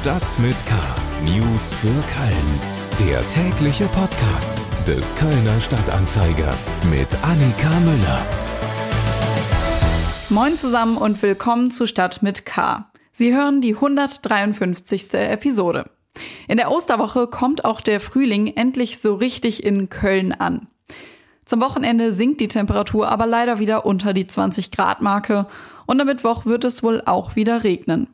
Stadt mit K. News für Köln. Der tägliche Podcast des Kölner Stadtanzeiger mit Annika Müller. Moin zusammen und willkommen zu Stadt mit K. Sie hören die 153. Episode. In der Osterwoche kommt auch der Frühling endlich so richtig in Köln an. Zum Wochenende sinkt die Temperatur aber leider wieder unter die 20 Grad Marke und am Mittwoch wird es wohl auch wieder regnen.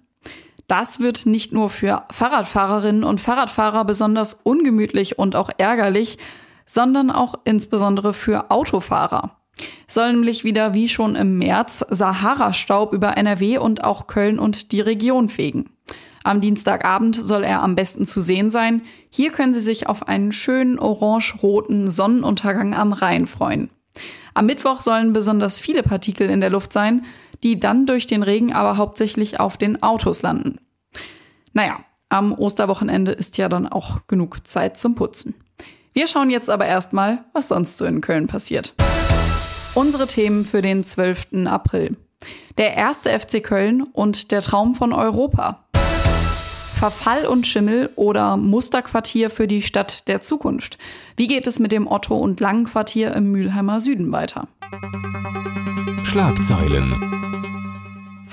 Das wird nicht nur für Fahrradfahrerinnen und Fahrradfahrer besonders ungemütlich und auch ärgerlich, sondern auch insbesondere für Autofahrer. Soll nämlich wieder wie schon im März Sahara-Staub über NRW und auch Köln und die Region fegen. Am Dienstagabend soll er am besten zu sehen sein. Hier können Sie sich auf einen schönen orange-roten Sonnenuntergang am Rhein freuen. Am Mittwoch sollen besonders viele Partikel in der Luft sein, die dann durch den Regen aber hauptsächlich auf den Autos landen. Naja, am Osterwochenende ist ja dann auch genug Zeit zum Putzen. Wir schauen jetzt aber erstmal, was sonst so in Köln passiert. Unsere Themen für den 12. April. Der erste FC Köln und der Traum von Europa. Verfall und Schimmel oder Musterquartier für die Stadt der Zukunft? Wie geht es mit dem Otto- und Langenquartier im Mülheimer Süden weiter? Schlagzeilen.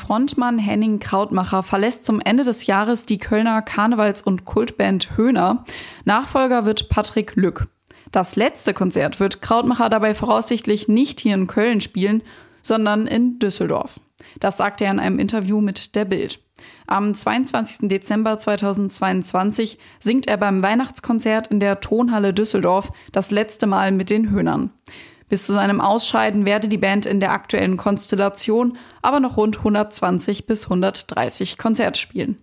Frontmann Henning Krautmacher verlässt zum Ende des Jahres die Kölner Karnevals- und Kultband Höhner. Nachfolger wird Patrick Lück. Das letzte Konzert wird Krautmacher dabei voraussichtlich nicht hier in Köln spielen, sondern in Düsseldorf. Das sagte er in einem Interview mit der Bild. Am 22. Dezember 2022 singt er beim Weihnachtskonzert in der Tonhalle Düsseldorf das letzte Mal mit den Höhnern. Bis zu seinem Ausscheiden werde die Band in der aktuellen Konstellation aber noch rund 120 bis 130 Konzerte spielen.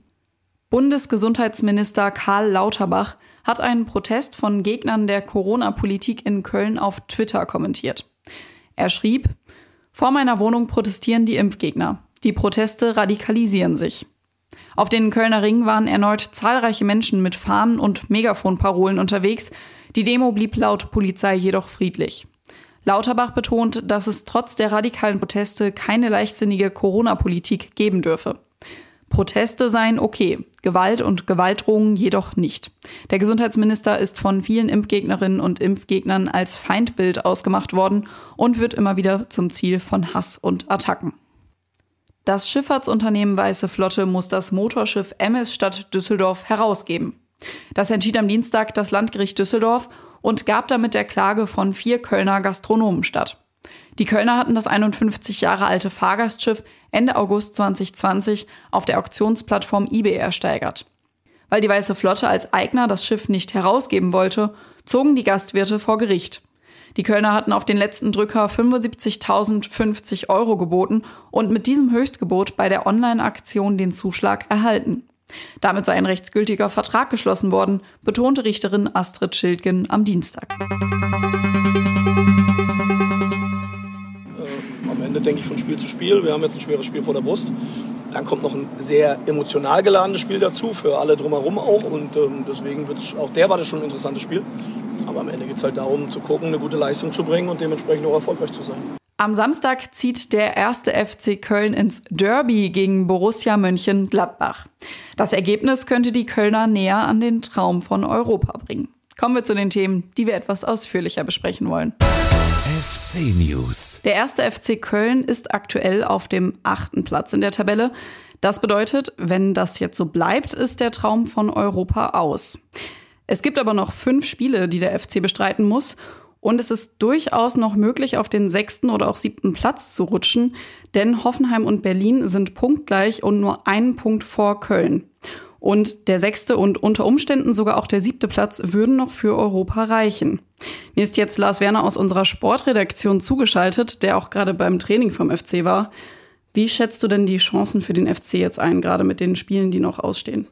Bundesgesundheitsminister Karl Lauterbach hat einen Protest von Gegnern der Corona-Politik in Köln auf Twitter kommentiert. Er schrieb, vor meiner Wohnung protestieren die Impfgegner. Die Proteste radikalisieren sich. Auf den Kölner Ring waren erneut zahlreiche Menschen mit Fahnen und Megafonparolen unterwegs. Die Demo blieb laut Polizei jedoch friedlich. Lauterbach betont, dass es trotz der radikalen Proteste keine leichtsinnige Corona-Politik geben dürfe. Proteste seien okay, Gewalt und Gewaltdrohungen jedoch nicht. Der Gesundheitsminister ist von vielen Impfgegnerinnen und Impfgegnern als Feindbild ausgemacht worden und wird immer wieder zum Ziel von Hass und Attacken. Das Schifffahrtsunternehmen Weiße Flotte muss das Motorschiff MS Stadt Düsseldorf herausgeben. Das entschied am Dienstag das Landgericht Düsseldorf und gab damit der Klage von vier Kölner Gastronomen statt. Die Kölner hatten das 51 Jahre alte Fahrgastschiff Ende August 2020 auf der Auktionsplattform eBay ersteigert. Weil die Weiße Flotte als Eigner das Schiff nicht herausgeben wollte, zogen die Gastwirte vor Gericht. Die Kölner hatten auf den letzten Drücker 75.050 Euro geboten und mit diesem Höchstgebot bei der Online-Aktion den Zuschlag erhalten. Damit sei ein rechtsgültiger Vertrag geschlossen worden, betonte Richterin Astrid Schildgen am Dienstag. Am Ende denke ich von Spiel zu Spiel. Wir haben jetzt ein schweres Spiel vor der Brust. Dann kommt noch ein sehr emotional geladenes Spiel dazu, für alle drumherum auch. Und ähm, deswegen wird auch der war das schon ein interessantes Spiel. Aber am Ende geht es halt darum, zu gucken, eine gute Leistung zu bringen und dementsprechend auch erfolgreich zu sein. Am Samstag zieht der erste FC Köln ins Derby gegen Borussia Mönchengladbach. Das Ergebnis könnte die Kölner näher an den Traum von Europa bringen. Kommen wir zu den Themen, die wir etwas ausführlicher besprechen wollen. FC News. Der erste FC Köln ist aktuell auf dem achten Platz in der Tabelle. Das bedeutet, wenn das jetzt so bleibt, ist der Traum von Europa aus. Es gibt aber noch fünf Spiele, die der FC bestreiten muss. Und es ist durchaus noch möglich, auf den sechsten oder auch siebten Platz zu rutschen, denn Hoffenheim und Berlin sind punktgleich und nur einen Punkt vor Köln. Und der sechste und unter Umständen sogar auch der siebte Platz würden noch für Europa reichen. Mir ist jetzt Lars Werner aus unserer Sportredaktion zugeschaltet, der auch gerade beim Training vom FC war. Wie schätzt du denn die Chancen für den FC jetzt ein, gerade mit den Spielen, die noch ausstehen?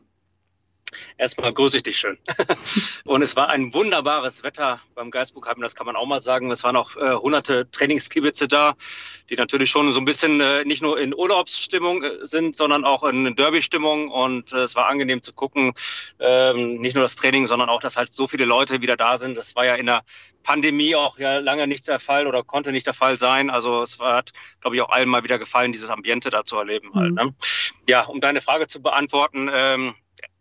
Erstmal grüße ich dich schön. und es war ein wunderbares Wetter beim Geistbuchheim, das kann man auch mal sagen. Es waren auch äh, hunderte Trainingskibitze da, die natürlich schon so ein bisschen äh, nicht nur in Urlaubsstimmung äh, sind, sondern auch in Derby-Stimmung. Und äh, es war angenehm zu gucken, ähm, nicht nur das Training, sondern auch, dass halt so viele Leute wieder da sind. Das war ja in der Pandemie auch ja lange nicht der Fall oder konnte nicht der Fall sein. Also es hat, glaube ich, auch allen mal wieder gefallen, dieses Ambiente da zu erleben. Halt, mhm. Halt, ne? Ja, um deine Frage zu beantworten, ähm,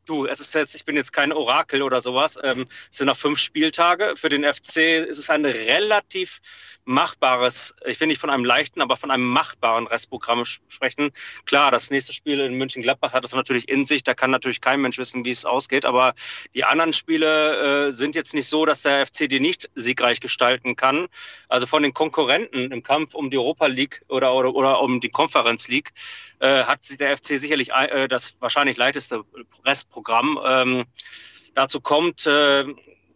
du, es ist jetzt, ich bin jetzt kein Orakel oder sowas. Ähm, es sind noch fünf Spieltage. Für den FC ist es ein relativ machbares, ich will nicht von einem leichten, aber von einem machbaren Restprogramm sprechen. Klar, das nächste Spiel in München-Gladbach hat es natürlich in sich. Da kann natürlich kein Mensch wissen, wie es ausgeht. Aber die anderen Spiele äh, sind jetzt nicht so, dass der FC die nicht siegreich gestalten kann. Also von den Konkurrenten im Kampf um die Europa League oder, oder, oder um die Conference League äh, hat der FC sicherlich äh, das wahrscheinlich leiteste Restprogramm. Ähm, dazu kommt, äh,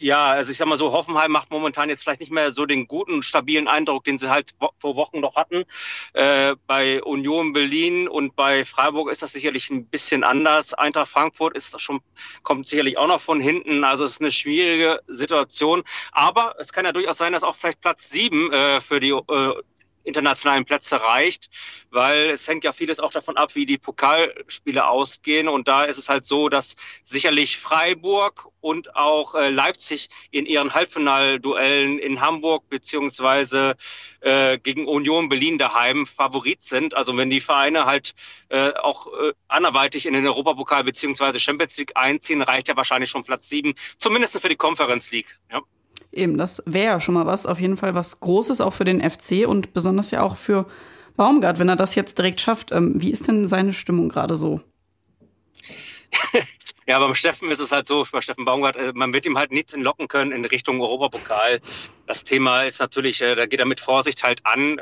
ja, also ich sag mal so, Hoffenheim macht momentan jetzt vielleicht nicht mehr so den guten, stabilen Eindruck, den sie halt vor Wochen noch hatten. Äh, bei Union Berlin und bei Freiburg ist das sicherlich ein bisschen anders. Eintracht Frankfurt ist schon, kommt sicherlich auch noch von hinten. Also es ist eine schwierige Situation. Aber es kann ja durchaus sein, dass auch vielleicht Platz sieben äh, für die äh, internationalen Plätze reicht, weil es hängt ja vieles auch davon ab, wie die Pokalspiele ausgehen. Und da ist es halt so, dass sicherlich Freiburg und auch äh, Leipzig in ihren Halbfinalduellen in Hamburg beziehungsweise äh, gegen Union Berlin daheim Favorit sind. Also wenn die Vereine halt äh, auch äh, anderweitig in den Europapokal beziehungsweise Champions League einziehen, reicht ja wahrscheinlich schon Platz sieben, zumindest für die Conference League. Ja. Eben, das wäre schon mal was, auf jeden Fall was Großes, auch für den FC und besonders ja auch für Baumgart, wenn er das jetzt direkt schafft. Ähm, wie ist denn seine Stimmung gerade so? ja, beim Steffen ist es halt so, bei Steffen Baumgart, äh, man wird ihm halt nichts entlocken können in Richtung Europapokal. Das Thema ist natürlich, äh, da geht er mit Vorsicht halt an.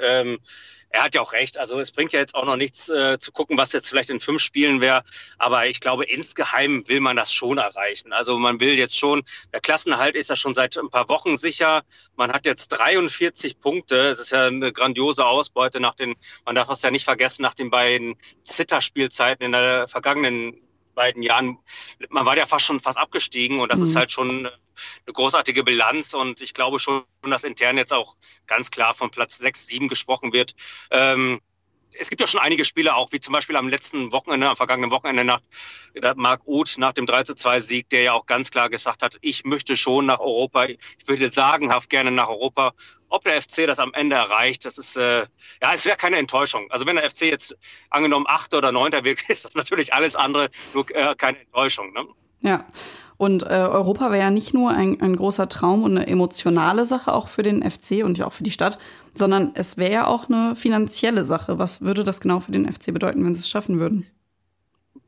Er hat ja auch recht. Also es bringt ja jetzt auch noch nichts äh, zu gucken, was jetzt vielleicht in fünf Spielen wäre. Aber ich glaube, insgeheim will man das schon erreichen. Also man will jetzt schon, der Klassenerhalt ist ja schon seit ein paar Wochen sicher. Man hat jetzt 43 Punkte. Es ist ja eine grandiose Ausbeute nach den, man darf es ja nicht vergessen, nach den beiden Zitterspielzeiten in der vergangenen beiden Jahren, man war ja fast schon fast abgestiegen und das mhm. ist halt schon eine großartige Bilanz und ich glaube schon, dass intern jetzt auch ganz klar von Platz 6, 7 gesprochen wird. Ähm, es gibt ja schon einige Spiele auch, wie zum Beispiel am letzten Wochenende, am vergangenen Wochenende nach Marc Uth nach dem 3 zu 2 Sieg, der ja auch ganz klar gesagt hat, ich möchte schon nach Europa, ich würde sagenhaft gerne nach Europa. Ob der FC das am Ende erreicht, das ist, äh, ja, es wäre keine Enttäuschung. Also wenn der FC jetzt angenommen Achter oder Neunter wird, ist das natürlich alles andere, nur äh, keine Enttäuschung. Ne? Ja. Und äh, Europa wäre ja nicht nur ein, ein großer Traum und eine emotionale Sache auch für den FC und ja auch für die Stadt, sondern es wäre ja auch eine finanzielle Sache. Was würde das genau für den FC bedeuten, wenn sie es schaffen würden?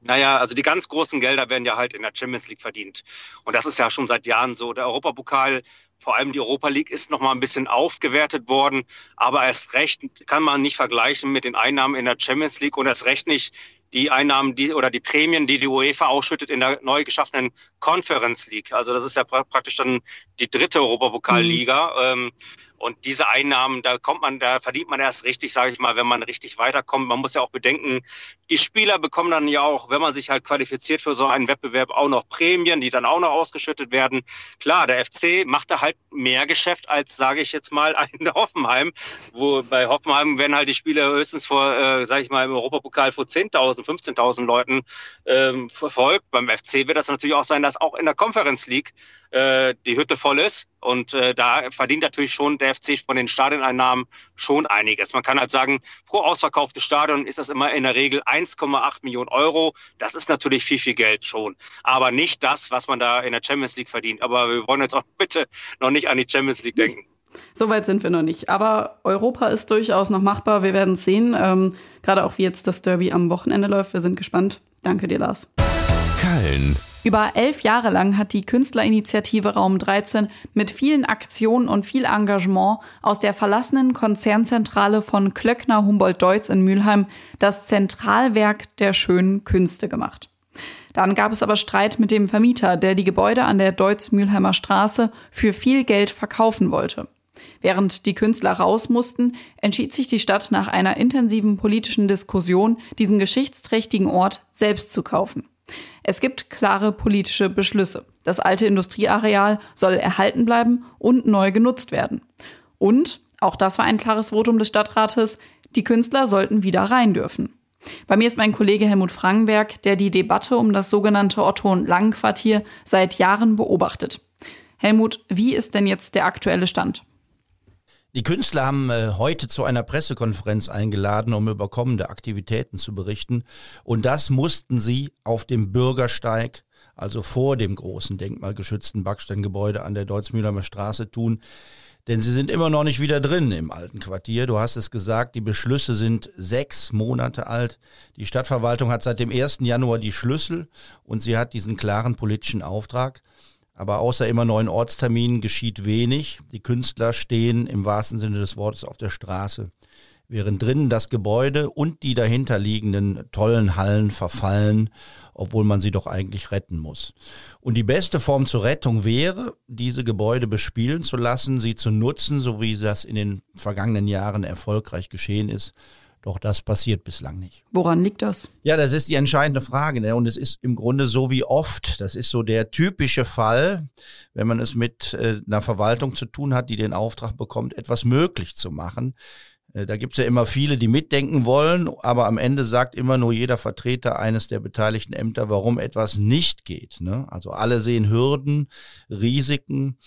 Naja, also die ganz großen Gelder werden ja halt in der Champions League verdient. Und das ist ja schon seit Jahren so. Der Europapokal, vor allem die Europa League, ist noch mal ein bisschen aufgewertet worden. Aber erst recht kann man nicht vergleichen mit den Einnahmen in der Champions League und erst recht nicht die Einnahmen die, oder die Prämien, die die UEFA ausschüttet in der neu geschaffenen Conference League. Also das ist ja praktisch dann die dritte Europapokalliga. Mhm. Ähm, und diese Einnahmen, da kommt man, da verdient man erst richtig, sage ich mal, wenn man richtig weiterkommt. Man muss ja auch bedenken, die Spieler bekommen dann ja auch, wenn man sich halt qualifiziert für so einen Wettbewerb, auch noch Prämien, die dann auch noch ausgeschüttet werden. Klar, der FC macht da halt mehr Geschäft als, sage ich jetzt mal, ein Hoffenheim. Wo bei Hoffenheim werden halt die Spieler höchstens vor, äh, sage ich mal, im Europapokal vor 10.000, 15.000 Leuten ähm, verfolgt. Beim FC wird das natürlich auch sein, dass auch in der Conference League äh, die Hütte voll ist. Und äh, da verdient natürlich schon der FC von den Stadioneinnahmen schon einiges. Man kann halt sagen, pro ausverkauftes Stadion ist das immer in der Regel 1,8 Millionen Euro. Das ist natürlich viel, viel Geld schon. Aber nicht das, was man da in der Champions League verdient. Aber wir wollen jetzt auch bitte noch nicht an die Champions League denken. Soweit sind wir noch nicht. Aber Europa ist durchaus noch machbar. Wir werden es sehen. Ähm, Gerade auch wie jetzt das Derby am Wochenende läuft. Wir sind gespannt. Danke dir, Lars. Köln über elf Jahre lang hat die Künstlerinitiative Raum 13 mit vielen Aktionen und viel Engagement aus der verlassenen Konzernzentrale von Klöckner Humboldt-Deutz in Mülheim das Zentralwerk der schönen Künste gemacht. Dann gab es aber Streit mit dem Vermieter, der die Gebäude an der Deutz-Mülheimer Straße für viel Geld verkaufen wollte. Während die Künstler raus mussten, entschied sich die Stadt nach einer intensiven politischen Diskussion, diesen geschichtsträchtigen Ort selbst zu kaufen. Es gibt klare politische Beschlüsse. Das alte Industrieareal soll erhalten bleiben und neu genutzt werden. Und, auch das war ein klares Votum des Stadtrates, die Künstler sollten wieder rein dürfen. Bei mir ist mein Kollege Helmut Frankenberg, der die Debatte um das sogenannte Otto-Lang-Quartier seit Jahren beobachtet. Helmut, wie ist denn jetzt der aktuelle Stand? Die Künstler haben äh, heute zu einer Pressekonferenz eingeladen, um über kommende Aktivitäten zu berichten. Und das mussten sie auf dem Bürgersteig also vor dem großen denkmalgeschützten Backsteingebäude an der Deutz-Mühlheimer Straße tun. Denn sie sind immer noch nicht wieder drin im alten Quartier. Du hast es gesagt, die Beschlüsse sind sechs Monate alt. Die Stadtverwaltung hat seit dem 1. Januar die Schlüssel und sie hat diesen klaren politischen Auftrag. Aber außer immer neuen Ortsterminen geschieht wenig. Die Künstler stehen im wahrsten Sinne des Wortes auf der Straße während drinnen das Gebäude und die dahinterliegenden tollen Hallen verfallen, obwohl man sie doch eigentlich retten muss. Und die beste Form zur Rettung wäre, diese Gebäude bespielen zu lassen, sie zu nutzen, so wie das in den vergangenen Jahren erfolgreich geschehen ist. Doch das passiert bislang nicht. Woran liegt das? Ja, das ist die entscheidende Frage. Ne? Und es ist im Grunde so wie oft. Das ist so der typische Fall, wenn man es mit äh, einer Verwaltung zu tun hat, die den Auftrag bekommt, etwas möglich zu machen da gibt's ja immer viele, die mitdenken wollen, aber am Ende sagt immer nur jeder Vertreter eines der beteiligten Ämter, warum etwas nicht geht. Ne? Also alle sehen Hürden, Risiken.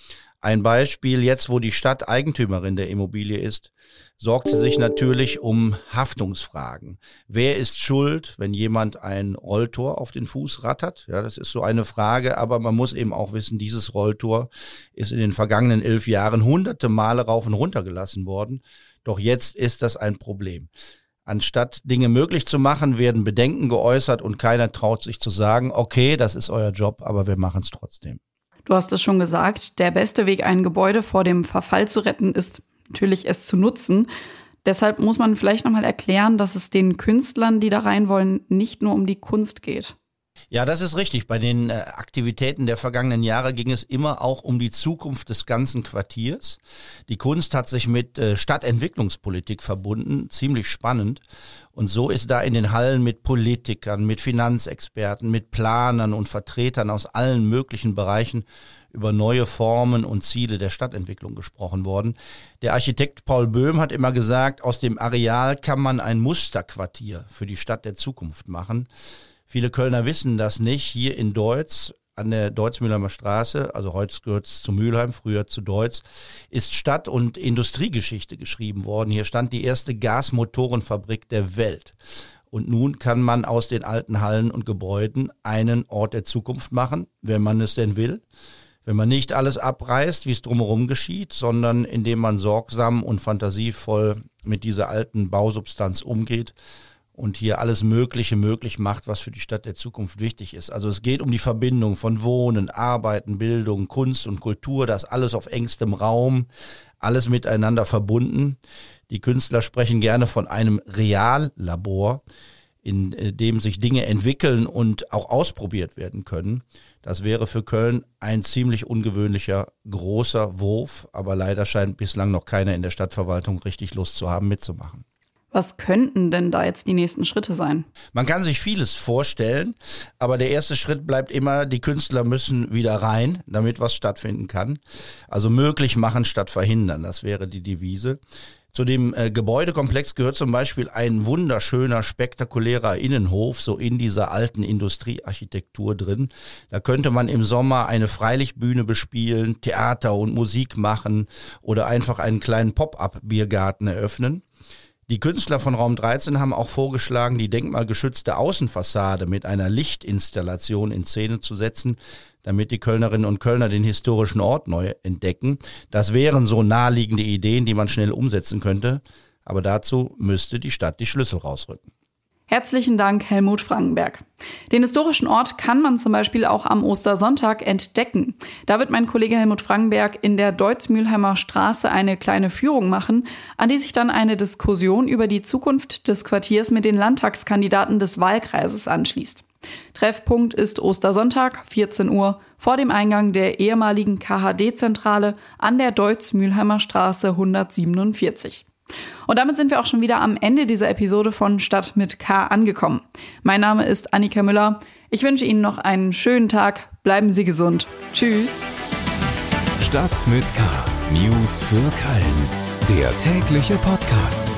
Ein Beispiel, jetzt wo die Stadt Eigentümerin der Immobilie ist, sorgt sie sich natürlich um Haftungsfragen. Wer ist schuld, wenn jemand ein Rolltor auf den Fuß rattert? Ja, das ist so eine Frage, aber man muss eben auch wissen, dieses Rolltor ist in den vergangenen elf Jahren hunderte Male rauf und runter gelassen worden. Doch jetzt ist das ein Problem. Anstatt Dinge möglich zu machen, werden Bedenken geäußert und keiner traut sich zu sagen, okay, das ist euer Job, aber wir machen es trotzdem. Du hast es schon gesagt, der beste Weg, ein Gebäude vor dem Verfall zu retten, ist natürlich es zu nutzen. Deshalb muss man vielleicht nochmal erklären, dass es den Künstlern, die da rein wollen, nicht nur um die Kunst geht. Ja, das ist richtig. Bei den äh, Aktivitäten der vergangenen Jahre ging es immer auch um die Zukunft des ganzen Quartiers. Die Kunst hat sich mit äh, Stadtentwicklungspolitik verbunden, ziemlich spannend. Und so ist da in den Hallen mit Politikern, mit Finanzexperten, mit Planern und Vertretern aus allen möglichen Bereichen über neue Formen und Ziele der Stadtentwicklung gesprochen worden. Der Architekt Paul Böhm hat immer gesagt, aus dem Areal kann man ein Musterquartier für die Stadt der Zukunft machen. Viele Kölner wissen das nicht. Hier in Deutz an der Deutz-Mühlheimer Straße, also heute gehört es zu Mülheim, früher zu Deutz, ist Stadt- und Industriegeschichte geschrieben worden. Hier stand die erste Gasmotorenfabrik der Welt. Und nun kann man aus den alten Hallen und Gebäuden einen Ort der Zukunft machen, wenn man es denn will. Wenn man nicht alles abreißt, wie es drumherum geschieht, sondern indem man sorgsam und fantasievoll mit dieser alten Bausubstanz umgeht und hier alles Mögliche möglich macht, was für die Stadt der Zukunft wichtig ist. Also es geht um die Verbindung von Wohnen, Arbeiten, Bildung, Kunst und Kultur, das alles auf engstem Raum, alles miteinander verbunden. Die Künstler sprechen gerne von einem Reallabor, in äh, dem sich Dinge entwickeln und auch ausprobiert werden können. Das wäre für Köln ein ziemlich ungewöhnlicher großer Wurf, aber leider scheint bislang noch keiner in der Stadtverwaltung richtig Lust zu haben, mitzumachen. Was könnten denn da jetzt die nächsten Schritte sein? Man kann sich vieles vorstellen, aber der erste Schritt bleibt immer, die Künstler müssen wieder rein, damit was stattfinden kann. Also möglich machen statt verhindern, das wäre die Devise. Zu dem äh, Gebäudekomplex gehört zum Beispiel ein wunderschöner, spektakulärer Innenhof, so in dieser alten Industriearchitektur drin. Da könnte man im Sommer eine Freilichtbühne bespielen, Theater und Musik machen oder einfach einen kleinen Pop-up-Biergarten eröffnen. Die Künstler von Raum 13 haben auch vorgeschlagen, die denkmalgeschützte Außenfassade mit einer Lichtinstallation in Szene zu setzen, damit die Kölnerinnen und Kölner den historischen Ort neu entdecken. Das wären so naheliegende Ideen, die man schnell umsetzen könnte, aber dazu müsste die Stadt die Schlüssel rausrücken. Herzlichen Dank, Helmut Frankenberg. Den historischen Ort kann man zum Beispiel auch am Ostersonntag entdecken. Da wird mein Kollege Helmut Frankenberg in der Deutz-Mühlheimer Straße eine kleine Führung machen, an die sich dann eine Diskussion über die Zukunft des Quartiers mit den Landtagskandidaten des Wahlkreises anschließt. Treffpunkt ist Ostersonntag, 14 Uhr, vor dem Eingang der ehemaligen KHD-Zentrale an der Deutz-Mühlheimer Straße 147. Und damit sind wir auch schon wieder am Ende dieser Episode von Stadt mit K angekommen. Mein Name ist Annika Müller. Ich wünsche Ihnen noch einen schönen Tag. Bleiben Sie gesund. Tschüss. Stadt mit K. News für Köln. Der tägliche Podcast.